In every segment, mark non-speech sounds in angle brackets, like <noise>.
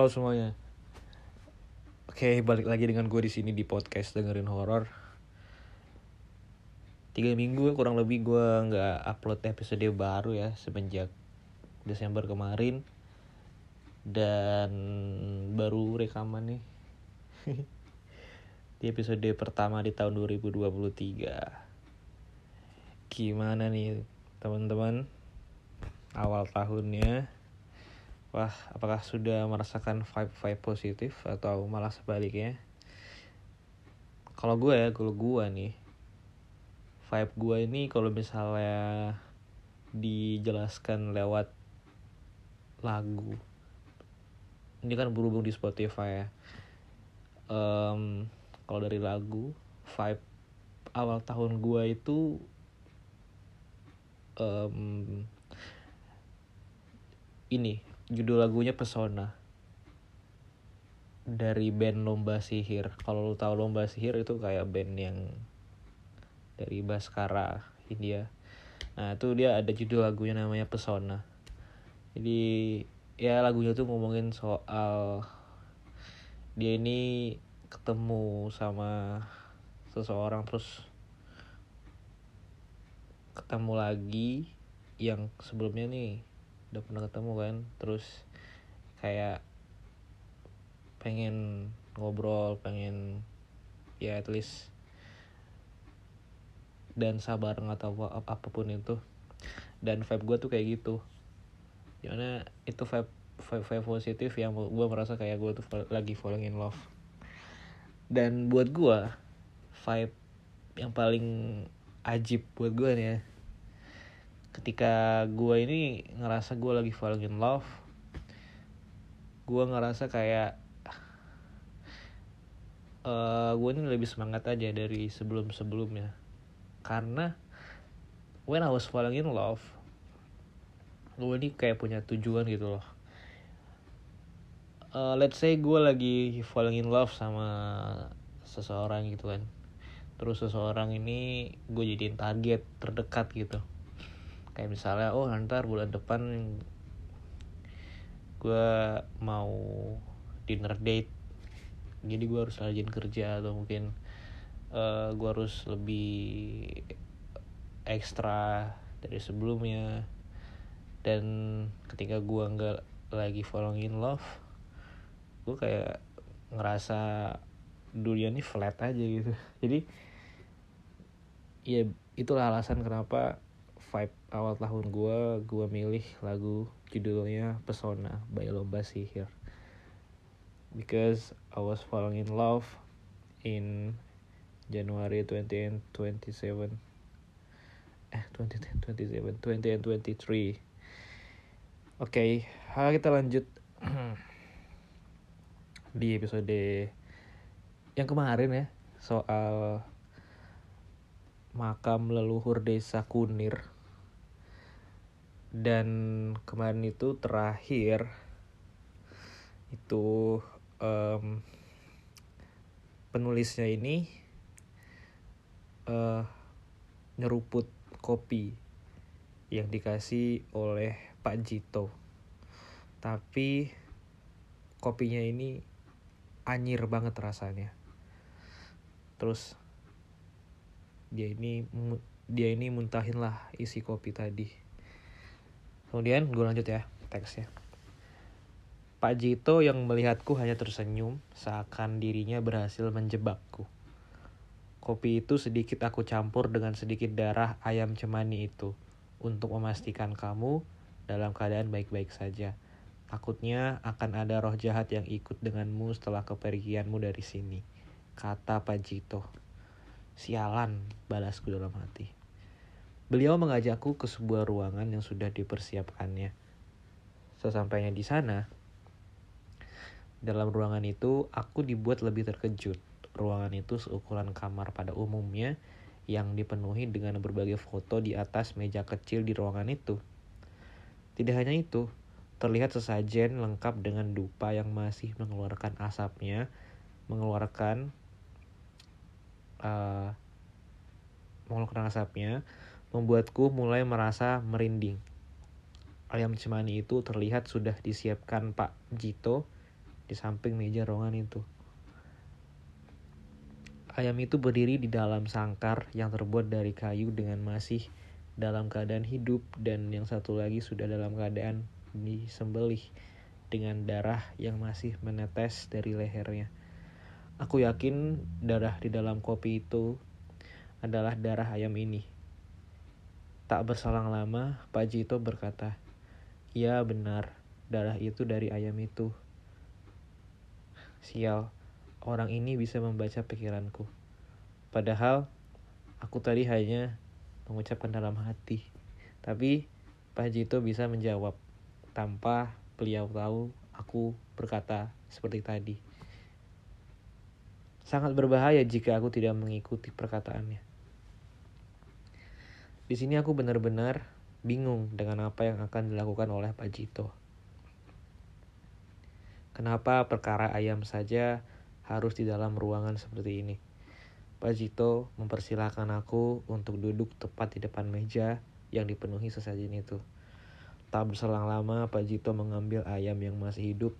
Halo semuanya. Oke, balik lagi dengan gue di sini di podcast dengerin horor. Tiga minggu kurang lebih gue nggak upload episode baru ya semenjak Desember kemarin dan baru rekaman nih <laughs> di episode pertama di tahun 2023. Gimana nih teman-teman awal tahunnya? Wah, apakah sudah merasakan vibe-vibe positif atau malah sebaliknya? Kalau gue ya, kalau gue nih, vibe gue ini kalau misalnya dijelaskan lewat lagu, ini kan berhubung di Spotify ya. Um, kalau dari lagu, vibe awal tahun gue itu um, ini judul lagunya Pesona dari band Lomba Sihir. Kalau lu tahu Lomba Sihir itu kayak band yang dari Baskara India. Nah itu dia ada judul lagunya namanya Pesona. Jadi ya lagunya tuh ngomongin soal dia ini ketemu sama seseorang terus ketemu lagi yang sebelumnya nih udah pernah ketemu kan terus kayak pengen ngobrol pengen ya at least dan sabar atau apa apa pun itu. Dan vibe gue tuh kayak gitu. Gimana itu vibe vibe, vibe positif yang gue merasa kayak gue tuh lagi falling in love. Dan buat gue vibe yang paling ajib buat gue nih ya ketika gue ini ngerasa gue lagi falling in love gue ngerasa kayak uh, gue ini lebih semangat aja dari sebelum sebelumnya karena when I was falling in love gue ini kayak punya tujuan gitu loh. Uh, let's say gue lagi falling in love sama seseorang gitu kan. Terus seseorang ini gue jadiin target terdekat gitu kayak misalnya oh ntar bulan depan gue mau dinner date. Jadi gue harus rajin kerja atau mungkin uh, gue harus lebih ekstra dari sebelumnya. Dan ketika gue nggak lagi falling in love gue kayak ngerasa dunia ini flat aja gitu. <laughs> Jadi ya itulah alasan kenapa vibe awal tahun gue gue milih lagu judulnya Pesona by Lomba Sihir. Because I was falling in love in January 2027 eh 2027 20 and 23 oke okay, kita lanjut. <clears throat> Di episode yang kemarin ya soal makam leluhur desa Kunir dan kemarin itu terakhir itu um, penulisnya ini uh, nyeruput kopi yang dikasih oleh Pak Jito. Tapi kopinya ini anyir banget rasanya. Terus dia ini dia ini muntahin lah isi kopi tadi Kemudian gue lanjut ya teksnya. Pak Jito yang melihatku hanya tersenyum seakan dirinya berhasil menjebakku. Kopi itu sedikit aku campur dengan sedikit darah ayam cemani itu untuk memastikan kamu dalam keadaan baik-baik saja. Takutnya akan ada roh jahat yang ikut denganmu setelah kepergianmu dari sini, kata Pak Jito. Sialan, balasku dalam hati. Beliau mengajakku ke sebuah ruangan yang sudah dipersiapkannya. Sesampainya di sana, dalam ruangan itu aku dibuat lebih terkejut. Ruangan itu seukuran kamar pada umumnya yang dipenuhi dengan berbagai foto di atas meja kecil di ruangan itu. Tidak hanya itu, terlihat sesajen lengkap dengan dupa yang masih mengeluarkan asapnya, mengeluarkan uh, mengeluarkan asapnya, membuatku mulai merasa merinding. Ayam cemani itu terlihat sudah disiapkan Pak Jito di samping meja ruangan itu. Ayam itu berdiri di dalam sangkar yang terbuat dari kayu dengan masih dalam keadaan hidup dan yang satu lagi sudah dalam keadaan disembelih dengan darah yang masih menetes dari lehernya. Aku yakin darah di dalam kopi itu adalah darah ayam ini. Tak berselang lama, Pak Jito berkata, "Ya benar, darah itu dari ayam itu." Sial, orang ini bisa membaca pikiranku. Padahal aku tadi hanya mengucapkan dalam hati. Tapi Pak Jito bisa menjawab tanpa beliau tahu aku berkata seperti tadi. Sangat berbahaya jika aku tidak mengikuti perkataannya. Di sini aku benar-benar bingung dengan apa yang akan dilakukan oleh Pak Jito. Kenapa perkara ayam saja harus di dalam ruangan seperti ini? Pak Jito mempersilahkan aku untuk duduk tepat di depan meja yang dipenuhi sesajen itu. Tak berselang lama, Pak Jito mengambil ayam yang masih hidup,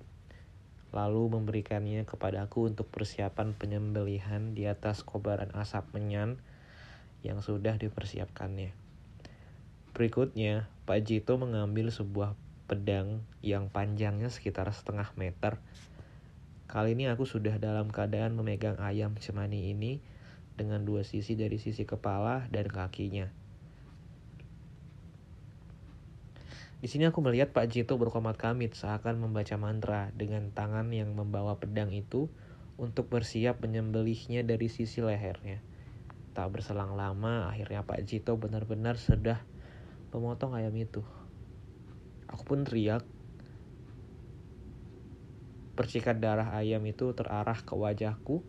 lalu memberikannya kepadaku untuk persiapan penyembelihan di atas kobaran asap menyan yang sudah dipersiapkannya. Berikutnya, Pak Jito mengambil sebuah pedang yang panjangnya sekitar setengah meter. Kali ini aku sudah dalam keadaan memegang ayam cemani ini dengan dua sisi dari sisi kepala dan kakinya. Di sini aku melihat Pak Jito berkomat kamit seakan membaca mantra dengan tangan yang membawa pedang itu untuk bersiap menyembelihnya dari sisi lehernya. Tak berselang lama, akhirnya Pak Jito benar-benar sudah memotong ayam itu. Aku pun teriak. Percikan darah ayam itu terarah ke wajahku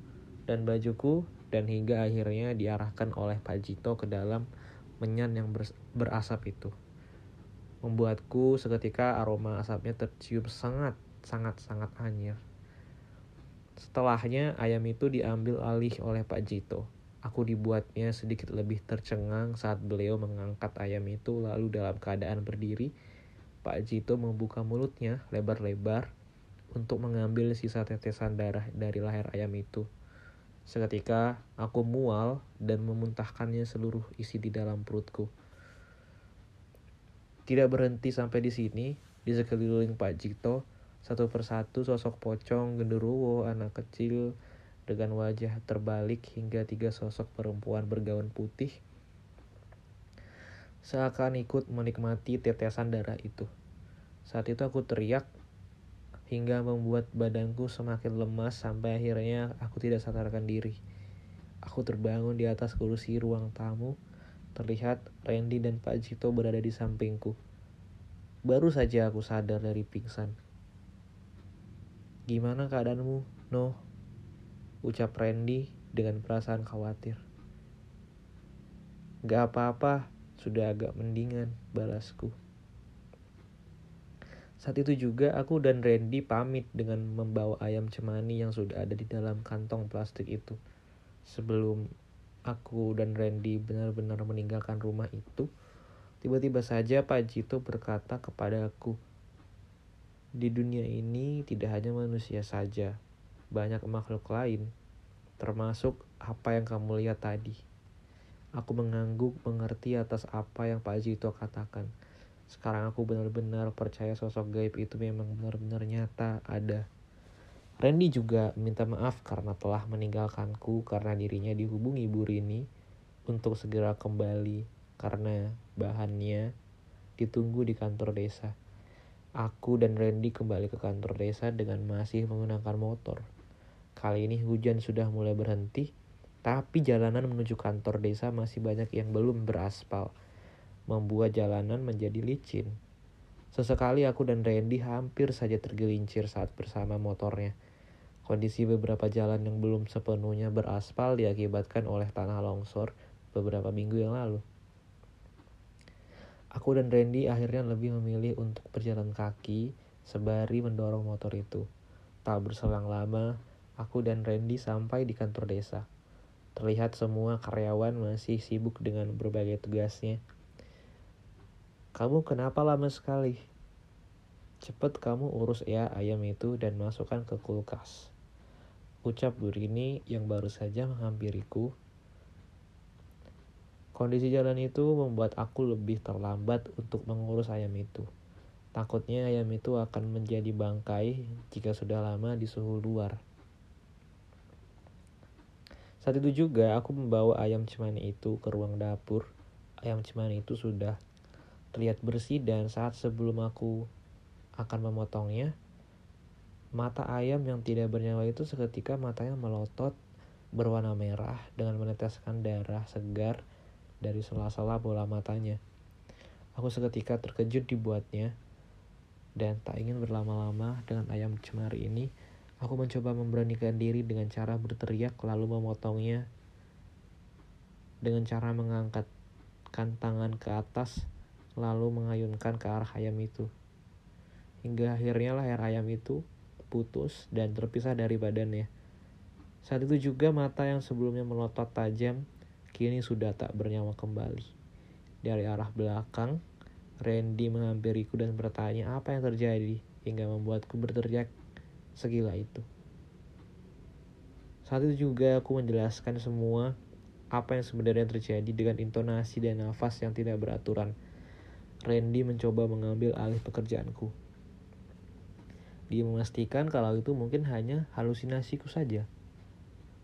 dan bajuku dan hingga akhirnya diarahkan oleh Pak Jito ke dalam menyan yang berasap itu membuatku seketika aroma asapnya tercium sangat sangat sangat anyir. Setelahnya ayam itu diambil alih oleh Pak Jito. Aku dibuatnya sedikit lebih tercengang saat beliau mengangkat ayam itu lalu dalam keadaan berdiri. Pak Jito membuka mulutnya lebar-lebar untuk mengambil sisa tetesan darah dari leher ayam itu. Seketika aku mual dan memuntahkannya seluruh isi di dalam perutku. Tidak berhenti sampai di sini, di sekeliling Pak Jito, satu persatu sosok pocong, genderuwo, anak kecil, dengan wajah terbalik hingga tiga sosok perempuan bergaun putih seakan ikut menikmati tetesan darah itu. Saat itu aku teriak hingga membuat badanku semakin lemas sampai akhirnya aku tidak sadarkan diri. Aku terbangun di atas kursi ruang tamu Terlihat Randy dan Pak Jito berada di sampingku. Baru saja aku sadar dari pingsan. Gimana keadaanmu, No? Ucap Randy dengan perasaan khawatir. Gak apa-apa, sudah agak mendingan, balasku. Saat itu juga aku dan Randy pamit dengan membawa ayam cemani yang sudah ada di dalam kantong plastik itu. Sebelum aku dan Randy benar-benar meninggalkan rumah itu, tiba-tiba saja Pak Jito berkata kepada aku, di dunia ini tidak hanya manusia saja, banyak makhluk lain, termasuk apa yang kamu lihat tadi. Aku mengangguk mengerti atas apa yang Pak Jito katakan. Sekarang aku benar-benar percaya sosok gaib itu memang benar-benar nyata ada. Randy juga minta maaf karena telah meninggalkanku karena dirinya dihubungi Bu Rini untuk segera kembali karena bahannya ditunggu di kantor desa. Aku dan Randy kembali ke kantor desa dengan masih menggunakan motor. Kali ini hujan sudah mulai berhenti, tapi jalanan menuju kantor desa masih banyak yang belum beraspal, membuat jalanan menjadi licin. Sesekali aku dan Randy hampir saja tergelincir saat bersama motornya. Kondisi beberapa jalan yang belum sepenuhnya beraspal diakibatkan oleh tanah longsor beberapa minggu yang lalu. Aku dan Randy akhirnya lebih memilih untuk berjalan kaki sebari mendorong motor itu. Tak berselang lama, aku dan Randy sampai di kantor desa. Terlihat semua karyawan masih sibuk dengan berbagai tugasnya. Kamu kenapa lama sekali? Cepet kamu urus ya ayam itu dan masukkan ke kulkas. Ucap Burini yang baru saja menghampiriku. Kondisi jalan itu membuat aku lebih terlambat untuk mengurus ayam itu. Takutnya ayam itu akan menjadi bangkai jika sudah lama di suhu luar. Saat itu juga aku membawa ayam cemani itu ke ruang dapur. Ayam cemani itu sudah terlihat bersih dan saat sebelum aku akan memotongnya, mata ayam yang tidak bernyawa itu seketika matanya melotot berwarna merah dengan meneteskan darah segar dari sela-sela bola matanya. Aku seketika terkejut dibuatnya dan tak ingin berlama-lama dengan ayam cemari ini, aku mencoba memberanikan diri dengan cara berteriak lalu memotongnya dengan cara mengangkatkan tangan ke atas lalu mengayunkan ke arah ayam itu. Hingga akhirnya leher ayam itu putus dan terpisah dari badannya. Saat itu juga mata yang sebelumnya melotot tajam kini sudah tak bernyawa kembali. Dari arah belakang, Randy menghampiriku dan bertanya apa yang terjadi hingga membuatku berteriak segila itu. Saat itu juga aku menjelaskan semua apa yang sebenarnya terjadi dengan intonasi dan nafas yang tidak beraturan. Randy mencoba mengambil alih pekerjaanku. Dia memastikan kalau itu mungkin hanya halusinasiku saja.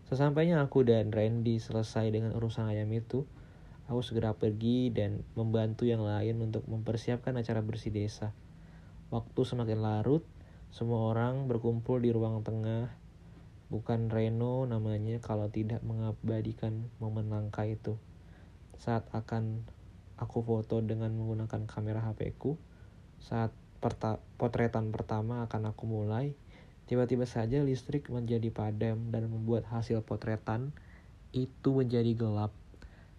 Sesampainya aku dan Randy selesai dengan urusan ayam itu, Aku segera pergi dan membantu yang lain untuk mempersiapkan acara bersih desa. Waktu semakin larut, semua orang berkumpul di ruang tengah. Bukan Reno namanya kalau tidak mengabadikan momen langka itu. Saat akan aku foto dengan menggunakan kamera HP-ku, saat potretan pertama akan aku mulai, tiba-tiba saja listrik menjadi padam dan membuat hasil potretan itu menjadi gelap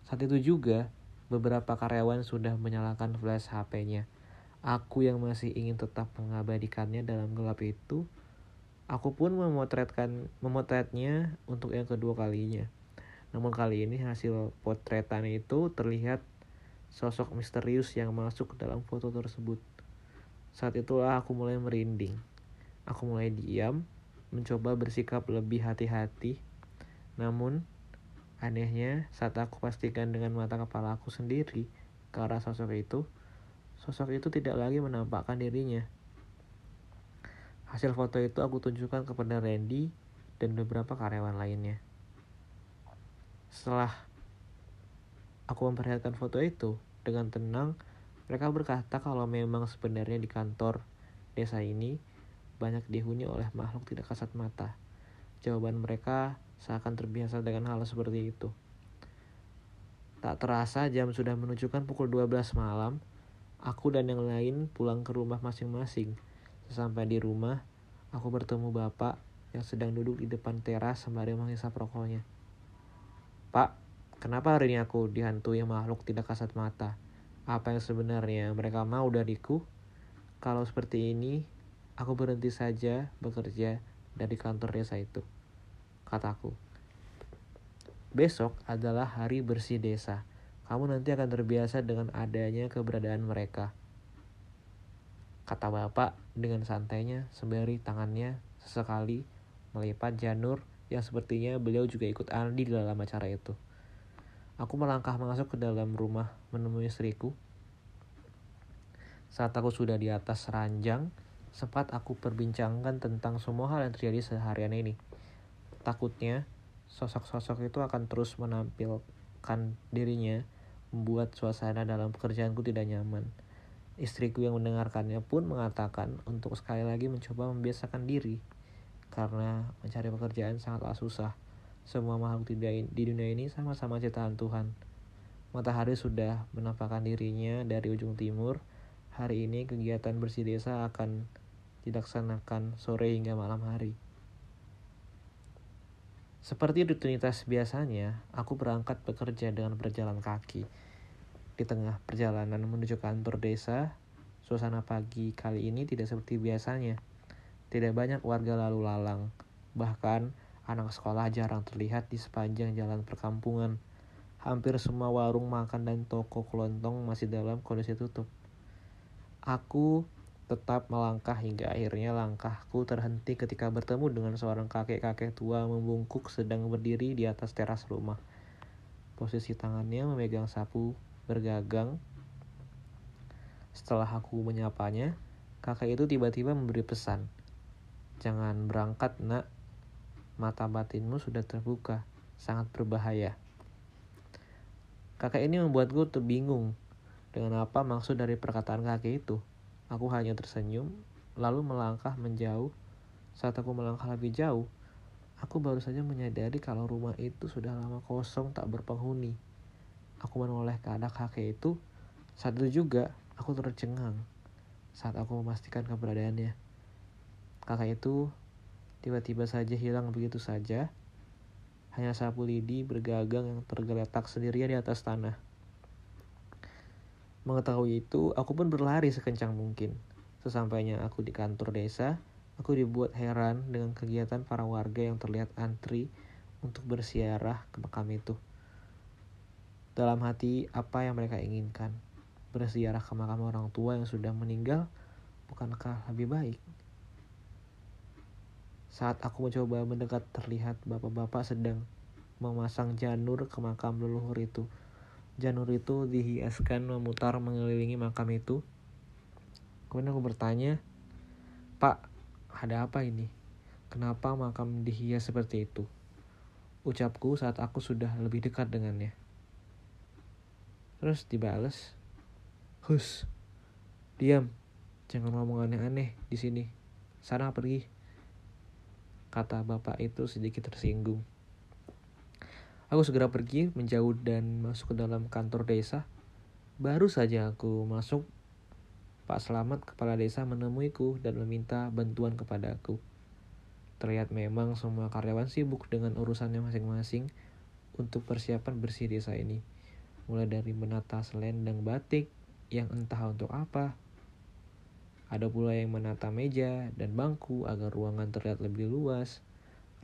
saat itu juga, beberapa karyawan sudah menyalakan flash HP-nya. Aku yang masih ingin tetap mengabadikannya dalam gelap itu, aku pun memotretkan memotretnya untuk yang kedua kalinya. Namun kali ini hasil potretan itu terlihat sosok misterius yang masuk ke dalam foto tersebut. Saat itulah aku mulai merinding. Aku mulai diam, mencoba bersikap lebih hati-hati. Namun, Anehnya, saat aku pastikan dengan mata kepala aku sendiri ke arah sosok itu, sosok itu tidak lagi menampakkan dirinya. Hasil foto itu aku tunjukkan kepada Randy dan beberapa karyawan lainnya. Setelah aku memperlihatkan foto itu dengan tenang, mereka berkata kalau memang sebenarnya di kantor desa ini banyak dihuni oleh makhluk tidak kasat mata. Jawaban mereka seakan terbiasa dengan hal seperti itu. Tak terasa jam sudah menunjukkan pukul 12 malam, aku dan yang lain pulang ke rumah masing-masing. Sesampai di rumah, aku bertemu bapak yang sedang duduk di depan teras sembari menghisap rokoknya. Pak, kenapa hari ini aku dihantui makhluk tidak kasat mata? Apa yang sebenarnya mereka mau dariku? Kalau seperti ini, aku berhenti saja bekerja dari kantor desa itu kataku. Besok adalah hari bersih desa. Kamu nanti akan terbiasa dengan adanya keberadaan mereka. Kata bapak dengan santainya sembari tangannya sesekali melipat janur yang sepertinya beliau juga ikut andil dalam acara itu. Aku melangkah masuk ke dalam rumah menemui istriku. Saat aku sudah di atas ranjang, sempat aku perbincangkan tentang semua hal yang terjadi seharian ini. Takutnya, sosok-sosok itu akan terus menampilkan dirinya, membuat suasana dalam pekerjaanku tidak nyaman. Istriku yang mendengarkannya pun mengatakan untuk sekali lagi mencoba membiasakan diri, karena mencari pekerjaan sangatlah susah. Semua makhluk di dunia ini sama-sama ciptaan Tuhan. Matahari sudah menampakkan dirinya dari ujung timur. Hari ini kegiatan bersih desa akan dilaksanakan sore hingga malam hari. Seperti rutinitas biasanya, aku berangkat bekerja dengan berjalan kaki. Di tengah perjalanan menuju kantor desa, suasana pagi kali ini tidak seperti biasanya. Tidak banyak warga lalu lalang, bahkan anak sekolah jarang terlihat di sepanjang jalan perkampungan. Hampir semua warung makan dan toko kelontong masih dalam kondisi tutup. Aku tetap melangkah hingga akhirnya langkahku terhenti ketika bertemu dengan seorang kakek-kakek tua membungkuk sedang berdiri di atas teras rumah. Posisi tangannya memegang sapu bergagang. Setelah aku menyapanya, kakek itu tiba-tiba memberi pesan. Jangan berangkat nak, mata batinmu sudah terbuka, sangat berbahaya. Kakek ini membuatku terbingung dengan apa maksud dari perkataan kakek itu. Aku hanya tersenyum, lalu melangkah menjauh. Saat aku melangkah lebih jauh, aku baru saja menyadari kalau rumah itu sudah lama kosong tak berpenghuni. Aku menoleh ke anak kakek itu. Saat itu juga, aku tercengang saat aku memastikan keberadaannya. Kakak itu tiba-tiba saja hilang begitu saja. Hanya sapu lidi bergagang yang tergeletak sendirian di atas tanah. Mengetahui itu, aku pun berlari sekencang mungkin. Sesampainya aku di kantor desa, aku dibuat heran dengan kegiatan para warga yang terlihat antri untuk bersiarah ke makam itu. Dalam hati, apa yang mereka inginkan? Bersiarah ke makam orang tua yang sudah meninggal, bukankah lebih baik? Saat aku mencoba mendekat terlihat bapak-bapak sedang memasang janur ke makam leluhur itu. Janur itu dihiaskan memutar mengelilingi makam itu. Kemudian aku bertanya, Pak, ada apa ini? Kenapa makam dihias seperti itu? Ucapku saat aku sudah lebih dekat dengannya. Terus dibales, Hus, diam, jangan ngomong aneh-aneh di sini. Sana pergi. Kata bapak itu sedikit tersinggung. Aku segera pergi menjauh dan masuk ke dalam kantor desa. Baru saja aku masuk, Pak Selamat kepala desa menemuiku dan meminta bantuan kepadaku. Terlihat memang semua karyawan sibuk dengan urusannya masing-masing untuk persiapan bersih desa ini. Mulai dari menata selendang batik yang entah untuk apa. Ada pula yang menata meja dan bangku agar ruangan terlihat lebih luas.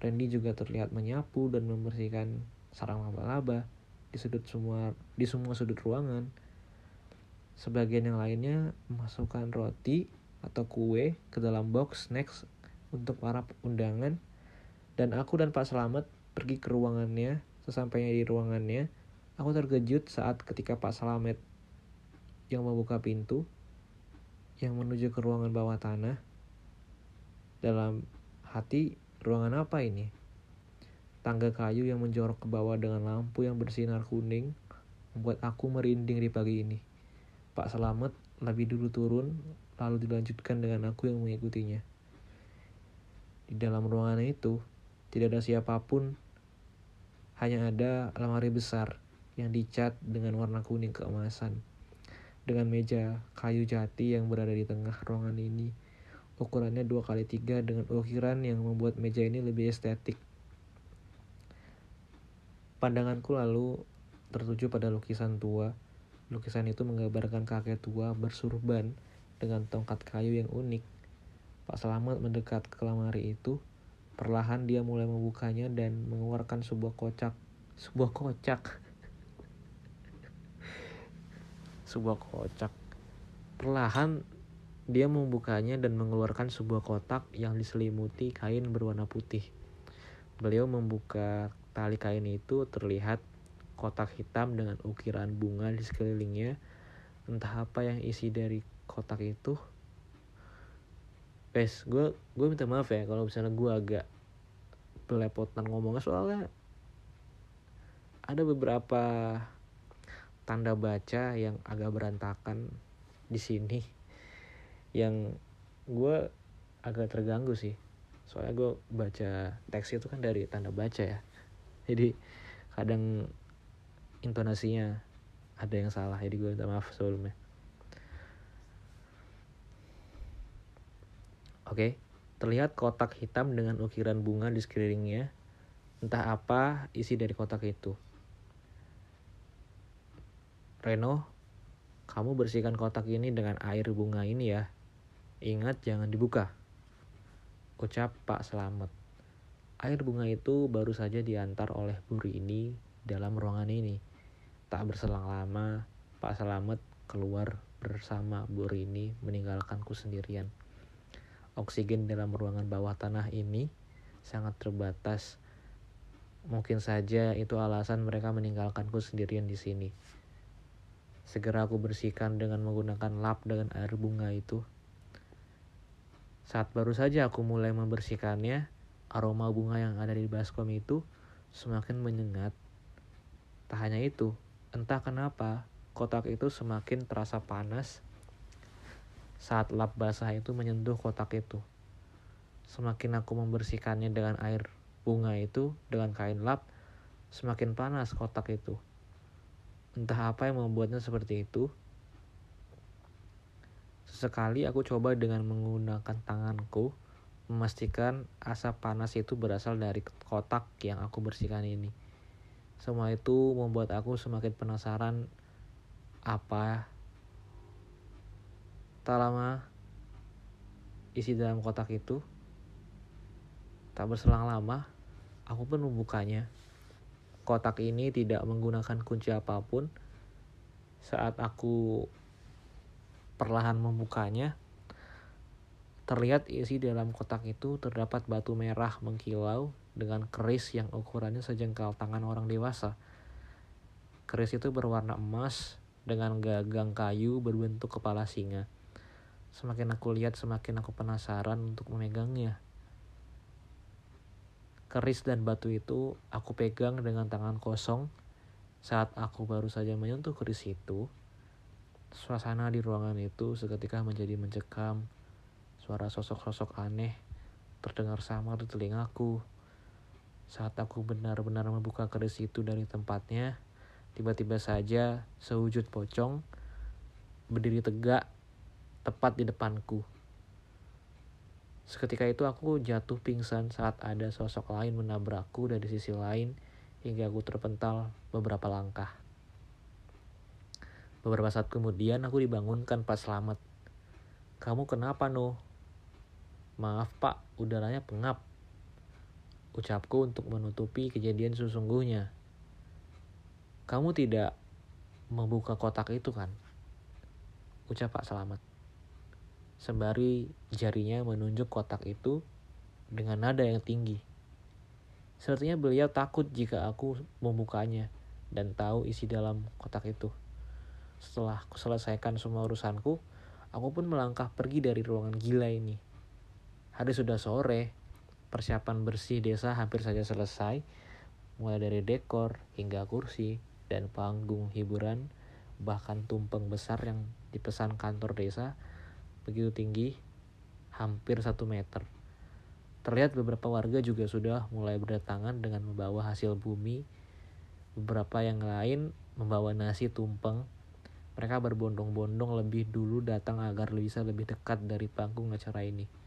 Randy juga terlihat menyapu dan membersihkan sarang laba-laba di sudut semua di semua sudut ruangan. Sebagian yang lainnya memasukkan roti atau kue ke dalam box snacks untuk para undangan. Dan aku dan Pak Selamat pergi ke ruangannya. Sesampainya di ruangannya, aku terkejut saat ketika Pak Selamat yang membuka pintu yang menuju ke ruangan bawah tanah. Dalam hati, ruangan apa ini? Tangga kayu yang menjorok ke bawah dengan lampu yang bersinar kuning membuat aku merinding di pagi ini. Pak Selamat lebih dulu turun, lalu dilanjutkan dengan aku yang mengikutinya. Di dalam ruangan itu, tidak ada siapa pun, hanya ada lemari besar yang dicat dengan warna kuning keemasan. Dengan meja kayu jati yang berada di tengah ruangan ini, ukurannya 2 kali 3 dengan ukiran yang membuat meja ini lebih estetik. Pandanganku lalu tertuju pada lukisan tua. Lukisan itu menggambarkan kakek tua bersurban dengan tongkat kayu yang unik. Pak Selamat mendekat ke lemari itu. Perlahan dia mulai membukanya dan mengeluarkan sebuah kocak. Sebuah kocak. <laughs> sebuah kocak. Perlahan dia membukanya dan mengeluarkan sebuah kotak yang diselimuti kain berwarna putih. Beliau membuka Tali kain itu terlihat kotak hitam dengan ukiran bunga di sekelilingnya. Entah apa yang isi dari kotak itu. Guys, gue gue minta maaf ya kalau misalnya gue agak belepotan ngomongnya soalnya ada beberapa tanda baca yang agak berantakan di sini yang gue agak terganggu sih soalnya gue baca teks itu kan dari tanda baca ya <laughs> jadi kadang intonasinya ada yang salah jadi gue minta maaf sebelumnya. Oke terlihat kotak hitam dengan ukiran bunga di sekelilingnya. Entah apa isi dari kotak itu. Reno kamu bersihkan kotak ini dengan air bunga ini ya. Ingat jangan dibuka. Ucap Pak Selamat Air bunga itu baru saja diantar oleh Buri ini dalam ruangan ini. Tak berselang lama, Pak Selamet keluar bersama Bu Rini meninggalkanku sendirian. Oksigen dalam ruangan bawah tanah ini sangat terbatas. Mungkin saja itu alasan mereka meninggalkanku sendirian di sini. Segera aku bersihkan dengan menggunakan lap dengan air bunga itu. Saat baru saja aku mulai membersihkannya, aroma bunga yang ada di baskom itu semakin menyengat. Tak hanya itu, entah kenapa kotak itu semakin terasa panas saat lap basah itu menyentuh kotak itu. Semakin aku membersihkannya dengan air bunga itu dengan kain lap, semakin panas kotak itu. Entah apa yang membuatnya seperti itu. Sesekali aku coba dengan menggunakan tanganku memastikan asap panas itu berasal dari kotak yang aku bersihkan ini. Semua itu membuat aku semakin penasaran apa tak lama isi dalam kotak itu tak berselang lama aku pun membukanya kotak ini tidak menggunakan kunci apa pun saat aku perlahan membukanya terlihat isi dalam kotak itu terdapat batu merah mengkilau dengan keris yang ukurannya sejengkal tangan orang dewasa keris itu berwarna emas dengan gagang kayu berbentuk kepala singa. Semakin aku lihat, semakin aku penasaran untuk memegangnya. Keris dan batu itu aku pegang dengan tangan kosong saat aku baru saja menyentuh keris itu. Suasana di ruangan itu seketika menjadi mencekam. Suara sosok-sosok aneh terdengar samar di telingaku. Saat aku benar-benar membuka keris itu dari tempatnya, Tiba-tiba saja sewujud pocong berdiri tegak tepat di depanku. Seketika itu aku jatuh pingsan saat ada sosok lain menabrakku dari sisi lain hingga aku terpental beberapa langkah. Beberapa saat kemudian aku dibangunkan Pak Selamat. Kamu kenapa no? Maaf pak, udaranya pengap. Ucapku untuk menutupi kejadian sesungguhnya. Kamu tidak membuka kotak itu kan? Ucap Pak Selamat. Sembari jarinya menunjuk kotak itu dengan nada yang tinggi. Sepertinya beliau takut jika aku membukanya dan tahu isi dalam kotak itu. Setelah aku selesaikan semua urusanku, aku pun melangkah pergi dari ruangan gila ini. Hari sudah sore, persiapan bersih desa hampir saja selesai, mulai dari dekor hingga kursi, dan panggung hiburan bahkan tumpeng besar yang dipesan kantor desa begitu tinggi hampir satu meter. Terlihat beberapa warga juga sudah mulai berdatangan dengan membawa hasil bumi. Beberapa yang lain membawa nasi tumpeng. Mereka berbondong-bondong lebih dulu datang agar bisa lebih dekat dari panggung acara ini.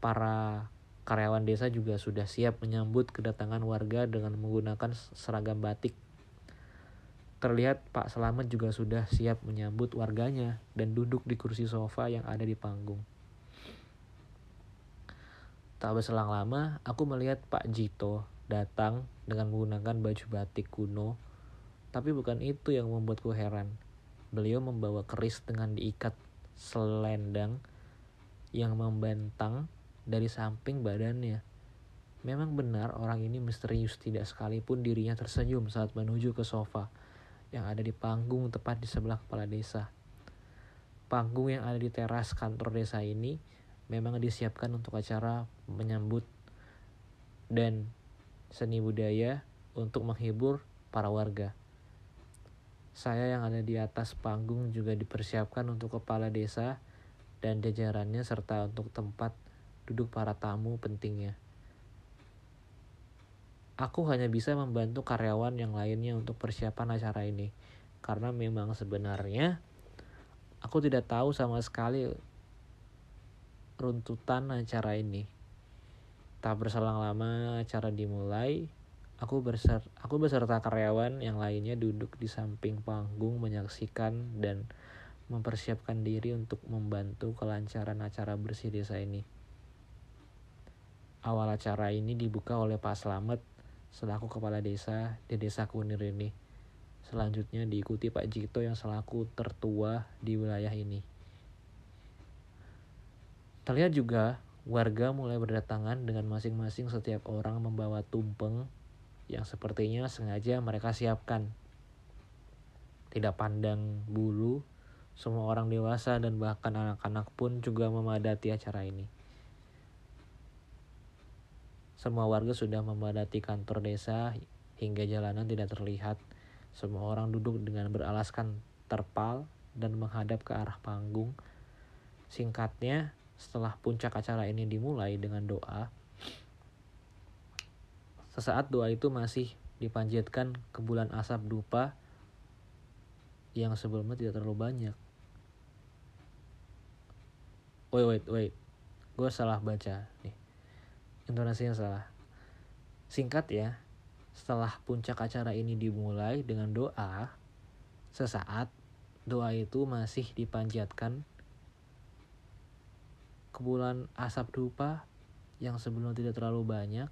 Para Karyawan desa juga sudah siap menyambut kedatangan warga dengan menggunakan seragam batik. Terlihat Pak Selamat juga sudah siap menyambut warganya dan duduk di kursi sofa yang ada di panggung. Tak berselang lama, aku melihat Pak Jito datang dengan menggunakan baju batik kuno. Tapi bukan itu yang membuatku heran. Beliau membawa keris dengan diikat selendang yang membentang dari samping badannya. Memang benar orang ini misterius tidak sekalipun dirinya tersenyum saat menuju ke sofa yang ada di panggung tepat di sebelah kepala desa. Panggung yang ada di teras kantor desa ini memang disiapkan untuk acara menyambut dan seni budaya untuk menghibur para warga. Saya yang ada di atas panggung juga dipersiapkan untuk kepala desa dan jajarannya serta untuk tempat duduk para tamu pentingnya. Aku hanya bisa membantu karyawan yang lainnya untuk persiapan acara ini, karena memang sebenarnya aku tidak tahu sama sekali runtutan acara ini. Tak berselang lama acara dimulai, aku berser aku beserta karyawan yang lainnya duduk di samping panggung menyaksikan dan mempersiapkan diri untuk membantu kelancaran acara bersih desa ini. Awal acara ini dibuka oleh Pak Slamet selaku kepala desa di desa Kunir ini. selanjutnya diikuti Pak Jito yang selaku tertua di wilayah ini. Terlihat juga warga mulai berdatangan dengan masing-masing setiap orang membawa tumpeng yang sepertinya sengaja mereka siapkan. Tidak pandang bulu, semua orang dewasa dan bahkan anak-anak pun juga memadati acara ini. Semua warga sudah memadati kantor desa hingga jalanan tidak terlihat semua orang duduk dengan beralaskan terpal dan menghadap ke arah panggung. Singkatnya, setelah puncak acara ini dimulai dengan doa, sesaat doa itu masih dipanjatkan ke bulan asap dupa yang sebelumnya tidak terlalu banyak. Wait, wait, wait. Gue salah baca nih. Intonasinya salah. Singkat ya, setelah puncak acara ini dimulai dengan doa, sesaat doa itu masih dipanjatkan ke bulan asap dupa yang sebelum tidak terlalu banyak.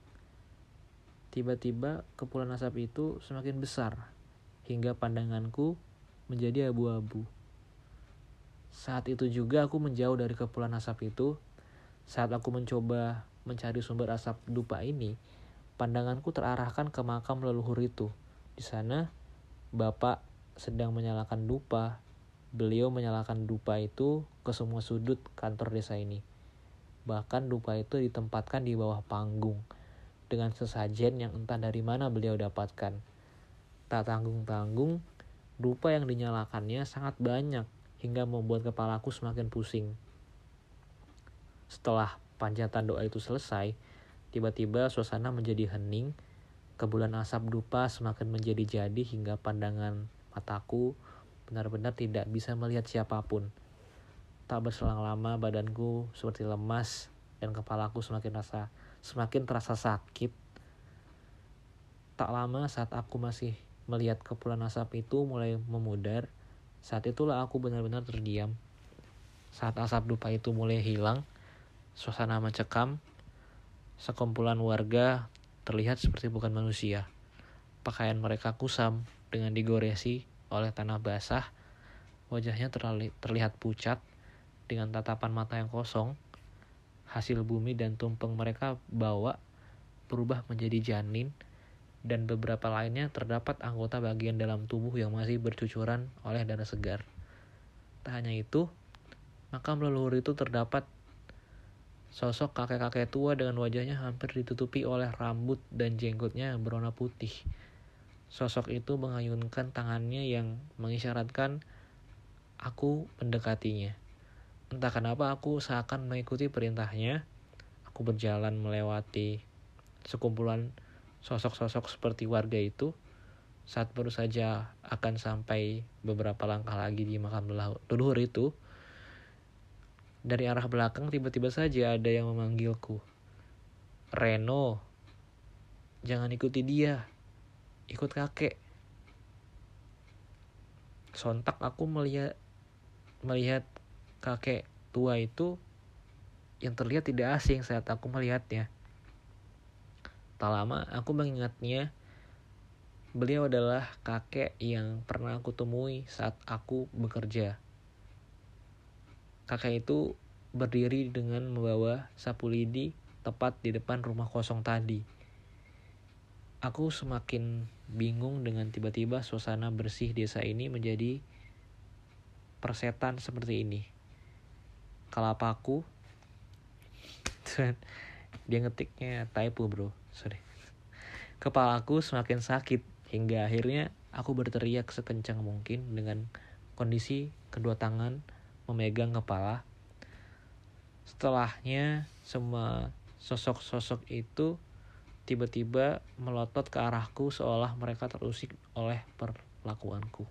Tiba-tiba kepulan asap itu semakin besar hingga pandanganku menjadi abu-abu. Saat itu juga aku menjauh dari kepulan asap itu. Saat aku mencoba mencari sumber asap dupa ini, Pandanganku terarahkan ke makam leluhur itu. Di sana, bapak sedang menyalakan dupa. Beliau menyalakan dupa itu ke semua sudut kantor desa ini. Bahkan dupa itu ditempatkan di bawah panggung dengan sesajen yang entah dari mana beliau dapatkan. Tak tanggung-tanggung, dupa yang dinyalakannya sangat banyak hingga membuat kepalaku semakin pusing. Setelah panjatan doa itu selesai, Tiba-tiba suasana menjadi hening, kebulan asap dupa semakin menjadi-jadi hingga pandangan mataku benar-benar tidak bisa melihat siapa pun. Tak berselang lama badanku seperti lemas dan kepalaku semakin rasa semakin terasa sakit. Tak lama saat aku masih melihat kepulan asap itu mulai memudar, saat itulah aku benar-benar terdiam. Saat asap dupa itu mulai hilang, suasana mencekam, Sekumpulan warga terlihat seperti bukan manusia. Pakaian mereka kusam dengan digoresi oleh tanah basah. Wajahnya terlihat pucat dengan tatapan mata yang kosong. Hasil bumi dan tumpeng mereka bawa berubah menjadi janin dan beberapa lainnya terdapat anggota bagian dalam tubuh yang masih bercucuran oleh darah segar. Tak hanya itu, makam leluhur itu terdapat Sosok kakek-kakek tua dengan wajahnya hampir ditutupi oleh rambut dan jenggotnya yang berwarna putih. Sosok itu mengayunkan tangannya yang mengisyaratkan aku mendekatinya. Entah kenapa aku seakan mengikuti perintahnya. Aku berjalan melewati sekumpulan sosok-sosok seperti warga itu. Saat baru saja akan sampai beberapa langkah lagi di makam leluhur itu, dari arah belakang tiba-tiba saja ada yang memanggilku. Reno, jangan ikuti dia. Ikut kakek. Sontak aku melihat melihat kakek tua itu yang terlihat tidak asing saat aku melihatnya. Tak lama aku mengingatnya beliau adalah kakek yang pernah aku temui saat aku bekerja Kakek itu berdiri dengan membawa sapu lidi tepat di depan rumah kosong tadi. Aku semakin bingung dengan tiba-tiba suasana bersih desa ini menjadi persetan seperti ini. Kalau aku, <laughs> dia ngetiknya typo bro, sorry. Kepala aku semakin sakit hingga akhirnya aku berteriak sekencang mungkin dengan kondisi kedua tangan memegang kepala. Setelahnya semua sosok-sosok itu tiba-tiba melotot ke arahku seolah mereka terusik oleh perlakuanku.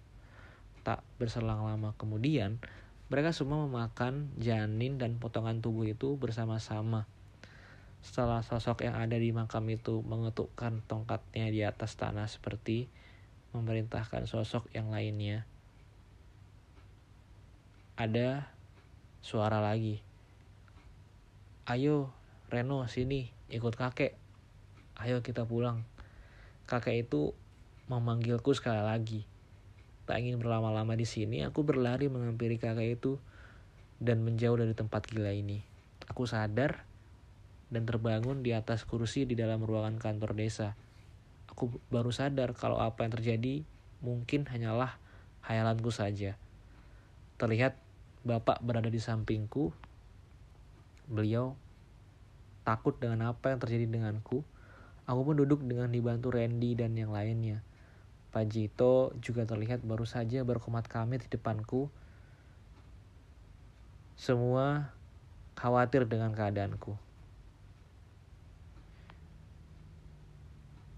Tak berselang lama kemudian, mereka semua memakan janin dan potongan tubuh itu bersama-sama. Setelah sosok yang ada di makam itu mengetukkan tongkatnya di atas tanah seperti memerintahkan sosok yang lainnya ada suara lagi. Ayo, Reno, sini, ikut kakek. Ayo kita pulang. Kakek itu memanggilku sekali lagi. tak ingin berlama-lama di sini, aku berlari menghampiri kakek itu dan menjauh dari tempat gila ini. Aku sadar dan terbangun di atas kursi di dalam ruangan kantor desa. Aku baru sadar kalau apa yang terjadi mungkin hanyalah hayalanku saja. Terlihat bapak berada di sampingku. Beliau takut dengan apa yang terjadi denganku. Aku pun duduk dengan dibantu Randy dan yang lainnya. Pak Jito juga terlihat baru saja berkomat kami di depanku. Semua khawatir dengan keadaanku.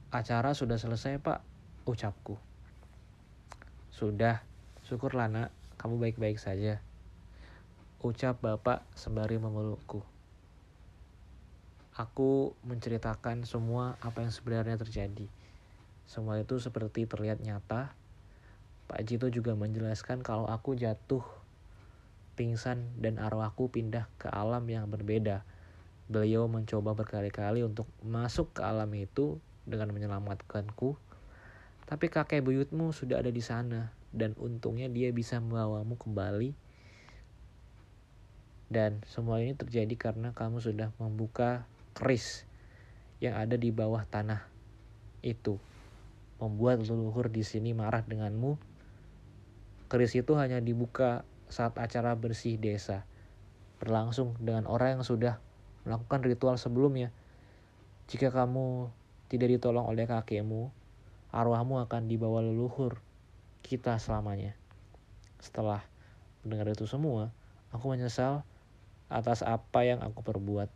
Acara sudah selesai pak, ucapku. Sudah, syukurlah nak, kamu baik-baik saja. Ucap bapak sembari memelukku. Aku menceritakan semua apa yang sebenarnya terjadi. Semua itu seperti terlihat nyata. Pak Jito juga menjelaskan kalau aku jatuh pingsan dan arwahku pindah ke alam yang berbeda. Beliau mencoba berkali-kali untuk masuk ke alam itu dengan menyelamatkanku. Tapi kakek buyutmu sudah ada di sana dan untungnya dia bisa membawamu kembali. Dan semua ini terjadi karena kamu sudah membuka keris yang ada di bawah tanah itu. Membuat leluhur di sini marah denganmu. Keris itu hanya dibuka saat acara bersih desa berlangsung dengan orang yang sudah melakukan ritual sebelumnya. Jika kamu tidak ditolong oleh kakekmu, arwahmu akan dibawa leluhur kita selamanya. Setelah mendengar itu semua, aku menyesal atas apa yang aku perbuat.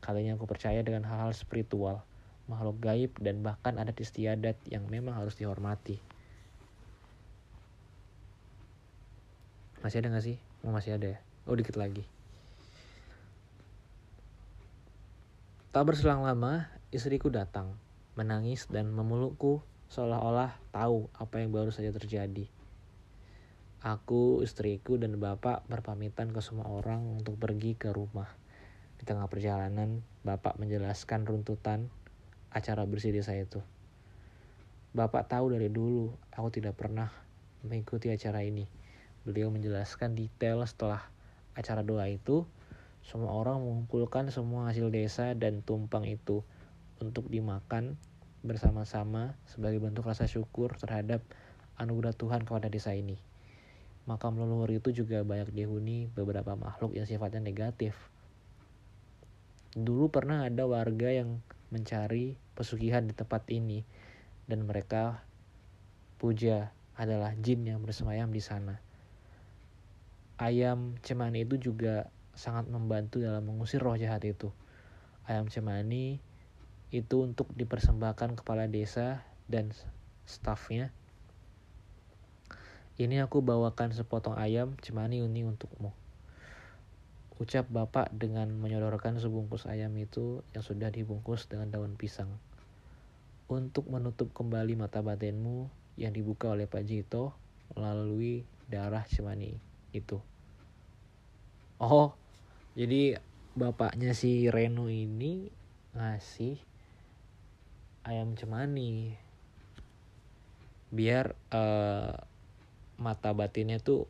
Kalinya aku percaya dengan hal-hal spiritual, makhluk gaib, dan bahkan adat istiadat yang memang harus dihormati. Masih ada gak sih? Oh, masih ada ya? Oh, dikit lagi. Tak berselang lama, istriku datang menangis dan memelukku seolah-olah tahu apa yang baru saja terjadi. Aku, istriku, dan bapak berpamitan ke semua orang untuk pergi ke rumah. Di tengah perjalanan, bapak menjelaskan runtutan acara bersih desa itu. Bapak tahu dari dulu aku tidak pernah mengikuti acara ini. Beliau menjelaskan detail setelah acara doa itu, semua orang mengumpulkan semua hasil desa dan tumpang itu untuk dimakan bersama-sama sebagai bentuk rasa syukur terhadap anugerah Tuhan kepada desa ini. Makam leluhur itu juga banyak dihuni beberapa makhluk yang sifatnya negatif. Dulu pernah ada warga yang mencari pesugihan di tempat ini dan mereka puja adalah jin yang bersemayam di sana. Ayam cemani itu juga sangat membantu dalam mengusir roh jahat itu. Ayam cemani itu untuk dipersembahkan kepala desa dan stafnya. Ini aku bawakan sepotong ayam cemani uni untukmu. Ucap bapak dengan menyodorkan sebungkus ayam itu yang sudah dibungkus dengan daun pisang. Untuk menutup kembali mata batinmu yang dibuka oleh Pak Jito melalui darah cemani itu. Oh, jadi bapaknya si Reno ini ngasih ayam cemani biar uh, mata batinnya tuh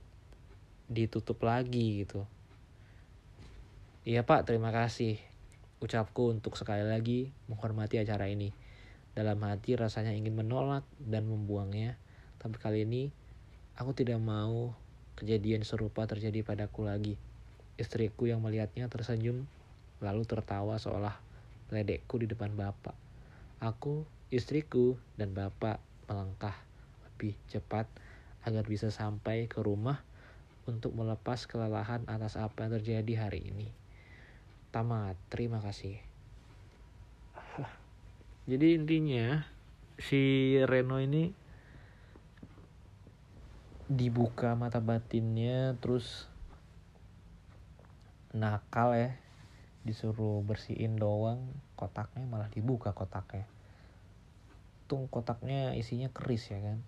ditutup lagi gitu. Iya pak terima kasih. Ucapku untuk sekali lagi menghormati acara ini. Dalam hati rasanya ingin menolak dan membuangnya. Tapi kali ini aku tidak mau kejadian serupa terjadi padaku lagi. Istriku yang melihatnya tersenyum lalu tertawa seolah ledekku di depan bapak. Aku, istriku, dan bapak melangkah lebih cepat agar bisa sampai ke rumah untuk melepas kelelahan atas apa yang terjadi hari ini. Tamat, terima kasih. <laughs> Jadi intinya si Reno ini dibuka mata batinnya terus nakal ya disuruh bersihin doang kotaknya malah dibuka kotaknya tung kotaknya isinya keris ya kan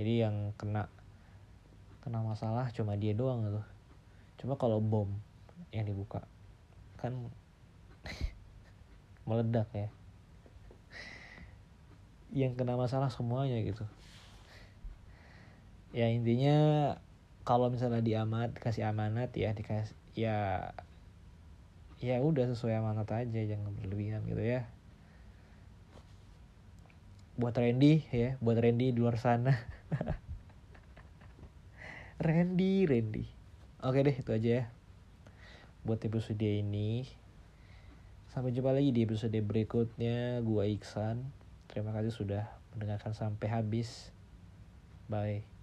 jadi yang kena kena masalah cuma dia doang tuh coba kalau bom yang dibuka kan <laughs> meledak ya. Yang kena masalah semuanya gitu. Ya intinya kalau misalnya diamat kasih amanat ya dikasih ya ya udah sesuai amanat aja jangan berlebihan gitu ya buat Randy ya buat Randy di luar sana. <laughs> Randy Randy. Oke deh itu aja ya. Buat episode ini. Sampai jumpa lagi di episode berikutnya. Gua Iksan. Terima kasih sudah mendengarkan sampai habis. Bye